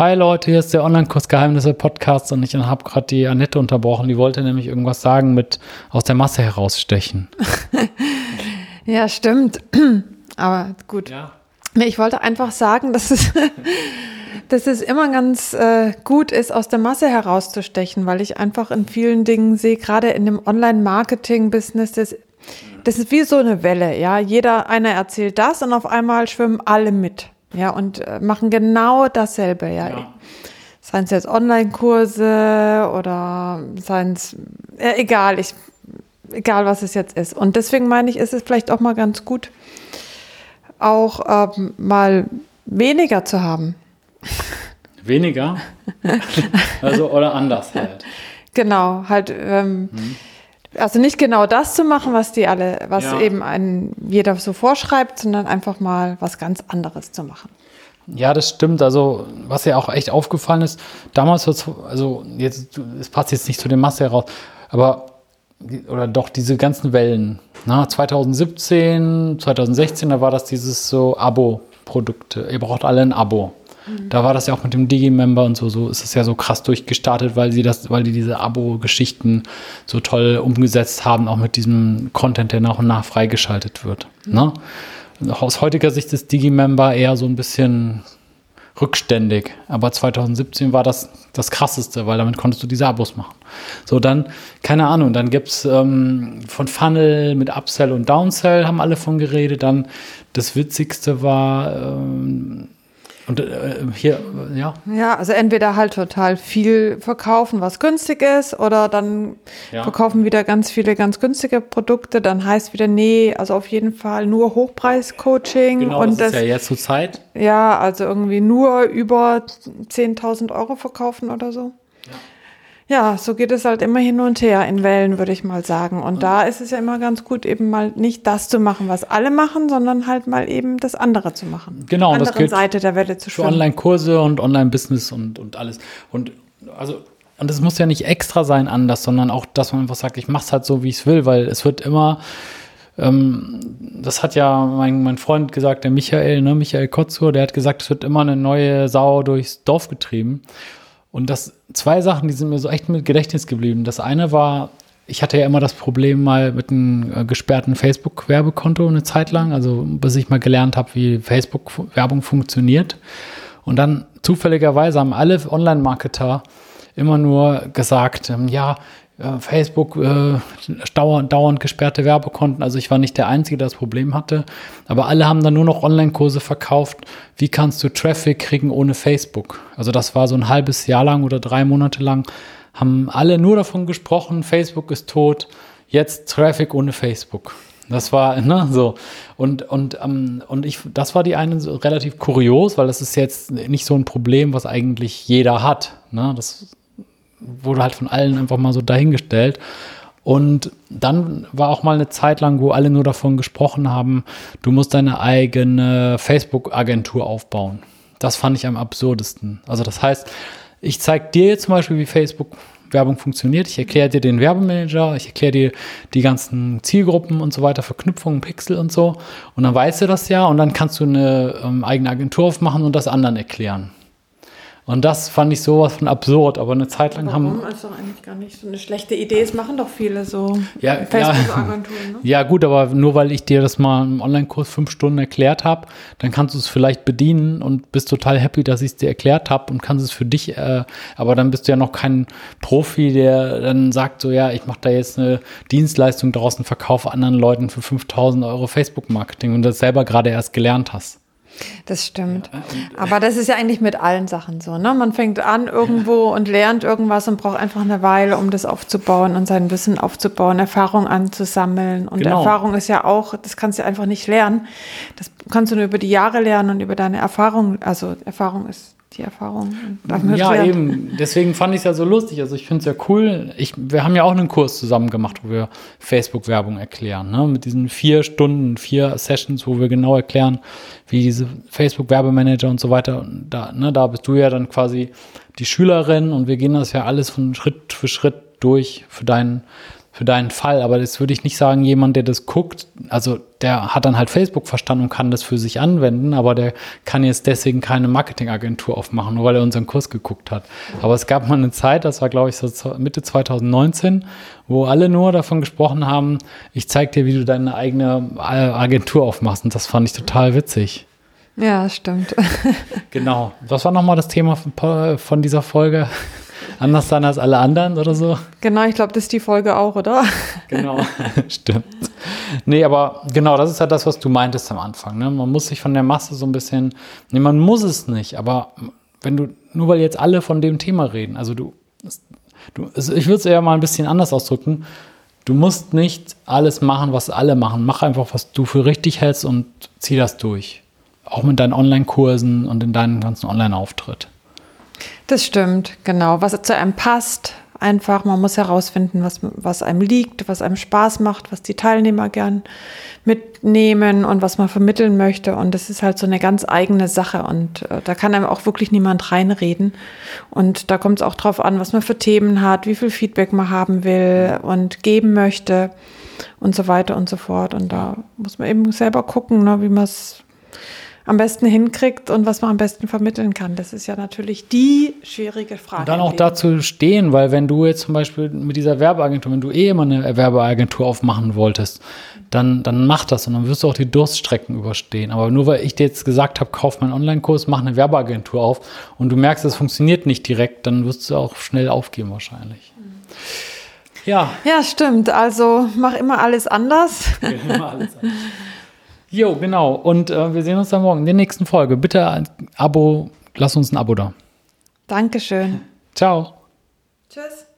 Hi Leute, hier ist der Online-Kurs Geheimnisse Podcast und ich habe gerade die Annette unterbrochen. Die wollte nämlich irgendwas sagen mit aus der Masse herausstechen. ja, stimmt. Aber gut. Ja. Ich wollte einfach sagen, dass es, dass es immer ganz äh, gut ist, aus der Masse herauszustechen, weil ich einfach in vielen Dingen sehe, gerade in dem Online-Marketing-Business, das, das ist wie so eine Welle, ja. Jeder, einer erzählt das und auf einmal schwimmen alle mit, ja, und äh, machen genau dasselbe, ja. ja. Seien es jetzt Online-Kurse oder seien es, äh, egal, ich, egal was es jetzt ist. Und deswegen meine ich, ist es vielleicht auch mal ganz gut, auch ähm, mal weniger zu haben. Weniger? also oder anders halt. Genau, halt. Ähm, hm. Also nicht genau das zu machen, was die alle, was ja. eben ein jeder so vorschreibt, sondern einfach mal was ganz anderes zu machen. Ja, das stimmt. Also, was ja auch echt aufgefallen ist, damals, also jetzt, es passt jetzt nicht zu der Masse heraus, aber oder doch diese ganzen Wellen. Na, 2017, 2016, da war das dieses so Abo-Produkte. Ihr braucht alle ein Abo. Mhm. Da war das ja auch mit dem Digi-Member und so, so ist es ja so krass durchgestartet, weil sie das, weil die diese Abo-Geschichten so toll umgesetzt haben, auch mit diesem Content, der nach und nach freigeschaltet wird. Mhm. Ne? Aus heutiger Sicht ist Digi-Member eher so ein bisschen rückständig. Aber 2017 war das das Krasseste, weil damit konntest du diese Abos machen. So, dann, keine Ahnung, dann gibt es ähm, von Funnel mit Upsell und Downsell, haben alle von geredet. Dann das Witzigste war, ähm, und äh, hier, ja. Ja, also entweder halt total viel verkaufen, was günstig ist, oder dann ja. verkaufen wieder ganz viele ganz günstige Produkte. Dann heißt wieder, nee, also auf jeden Fall nur Hochpreis-Coaching. Genau, und das ist ja jetzt zur Zeit. Ja, also irgendwie nur über 10.000 Euro verkaufen oder so. Ja, so geht es halt immer hin und her in Wellen, würde ich mal sagen. Und da ist es ja immer ganz gut, eben mal nicht das zu machen, was alle machen, sondern halt mal eben das andere zu machen. Genau, das geht Seite der Welle zu schwimmen. Online-Kurse und Online-Business und, und alles. Und also und es muss ja nicht extra sein anders, sondern auch, dass man einfach sagt, ich mache es halt so, wie ich es will, weil es wird immer, ähm, das hat ja mein, mein Freund gesagt, der Michael, ne, Michael Kotzur, der hat gesagt, es wird immer eine neue Sau durchs Dorf getrieben. Und das zwei Sachen, die sind mir so echt mit Gedächtnis geblieben. Das eine war, ich hatte ja immer das Problem mal mit einem äh, gesperrten Facebook-Werbekonto eine Zeit lang, also bis ich mal gelernt habe, wie Facebook-Werbung funktioniert. Und dann zufälligerweise haben alle Online-Marketer immer nur gesagt, ähm, ja, Facebook äh, dauernd, dauernd gesperrte Werbekonten. Also ich war nicht der Einzige, der das Problem hatte. Aber alle haben dann nur noch Online-Kurse verkauft. Wie kannst du Traffic kriegen ohne Facebook? Also das war so ein halbes Jahr lang oder drei Monate lang. Haben alle nur davon gesprochen, Facebook ist tot. Jetzt Traffic ohne Facebook. Das war, ne, so. Und, und, ähm, und ich, das war die eine so relativ kurios, weil das ist jetzt nicht so ein Problem, was eigentlich jeder hat. Ne? Das wurde halt von allen einfach mal so dahingestellt. Und dann war auch mal eine Zeit lang, wo alle nur davon gesprochen haben, du musst deine eigene Facebook-Agentur aufbauen. Das fand ich am absurdesten. Also das heißt, ich zeige dir jetzt zum Beispiel, wie Facebook Werbung funktioniert. Ich erkläre dir den Werbemanager, ich erkläre dir die ganzen Zielgruppen und so weiter, Verknüpfungen, Pixel und so. Und dann weißt du das ja und dann kannst du eine ähm, eigene Agentur aufmachen und das anderen erklären. Und das fand ich sowas von absurd, aber eine Zeit lang Warum? haben. Warum ist doch eigentlich gar nicht so eine schlechte Idee. Das machen doch viele so ja, Facebook-Agenturen. Ne? Ja, gut, aber nur weil ich dir das mal im Online-Kurs fünf Stunden erklärt habe, dann kannst du es vielleicht bedienen und bist total happy, dass ich es dir erklärt habe und kannst es für dich. Äh, aber dann bist du ja noch kein Profi, der dann sagt so, ja, ich mache da jetzt eine Dienstleistung draußen, verkaufe anderen Leuten für 5000 Euro Facebook-Marketing und das selber gerade erst gelernt hast. Das stimmt. Aber das ist ja eigentlich mit allen Sachen so. Ne? Man fängt an irgendwo und lernt irgendwas und braucht einfach eine Weile, um das aufzubauen und sein Wissen aufzubauen, Erfahrung anzusammeln. Und genau. Erfahrung ist ja auch, das kannst du einfach nicht lernen. Das kannst du nur über die Jahre lernen und über deine Erfahrung. Also Erfahrung ist die Erfahrung. Ja, lernt. eben. Deswegen fand ich es ja so lustig. Also ich finde es ja cool. Ich, wir haben ja auch einen Kurs zusammen gemacht, wo wir Facebook-Werbung erklären. Ne? Mit diesen vier Stunden, vier Sessions, wo wir genau erklären, wie diese Facebook-Werbemanager und so weiter. Und da, ne, da bist du ja dann quasi die Schülerin und wir gehen das ja alles von Schritt für Schritt durch für deinen, für deinen Fall. Aber das würde ich nicht sagen, jemand, der das guckt, also der hat dann halt Facebook verstanden und kann das für sich anwenden, aber der kann jetzt deswegen keine Marketingagentur aufmachen, nur weil er unseren Kurs geguckt hat. Aber es gab mal eine Zeit, das war glaube ich so Mitte 2019, wo alle nur davon gesprochen haben, ich zeig dir, wie du deine eigene äh, Agentur aufmachst und das fand ich total witzig. Ja, stimmt. genau. Was war nochmal das Thema von, von dieser Folge? Anders sein als alle anderen oder so? Genau, ich glaube, das ist die Folge auch, oder? Genau, stimmt. Nee, aber genau, das ist ja das, was du meintest am Anfang. Ne? Man muss sich von der Masse so ein bisschen, nee, man muss es nicht, aber wenn du, nur weil jetzt alle von dem Thema reden, also du, du ich würde es eher mal ein bisschen anders ausdrücken, du musst nicht alles machen, was alle machen. Mach einfach, was du für richtig hältst und zieh das durch. Auch mit deinen Online-Kursen und in deinem ganzen Online-Auftritt. Das stimmt, genau. Was zu einem passt, einfach, man muss herausfinden, was, was einem liegt, was einem Spaß macht, was die Teilnehmer gern mitnehmen und was man vermitteln möchte. Und das ist halt so eine ganz eigene Sache. Und äh, da kann einem auch wirklich niemand reinreden. Und da kommt es auch drauf an, was man für Themen hat, wie viel Feedback man haben will und geben möchte und so weiter und so fort. Und da muss man eben selber gucken, ne, wie man es am besten hinkriegt und was man am besten vermitteln kann. Das ist ja natürlich die schwierige Frage. Und dann auch dazu stehen, weil wenn du jetzt zum Beispiel mit dieser Werbeagentur, wenn du eh immer eine Werbeagentur aufmachen wolltest, dann, dann mach das und dann wirst du auch die Durststrecken überstehen. Aber nur weil ich dir jetzt gesagt habe, kauf meinen Online-Kurs, mach eine Werbeagentur auf und du merkst, es funktioniert nicht direkt, dann wirst du auch schnell aufgeben wahrscheinlich. Ja. Ja, stimmt. Also mach immer alles anders. immer alles anders. Jo, genau. Und äh, wir sehen uns dann morgen in der nächsten Folge. Bitte ein Abo, lass uns ein Abo da. Dankeschön. Ciao. Tschüss.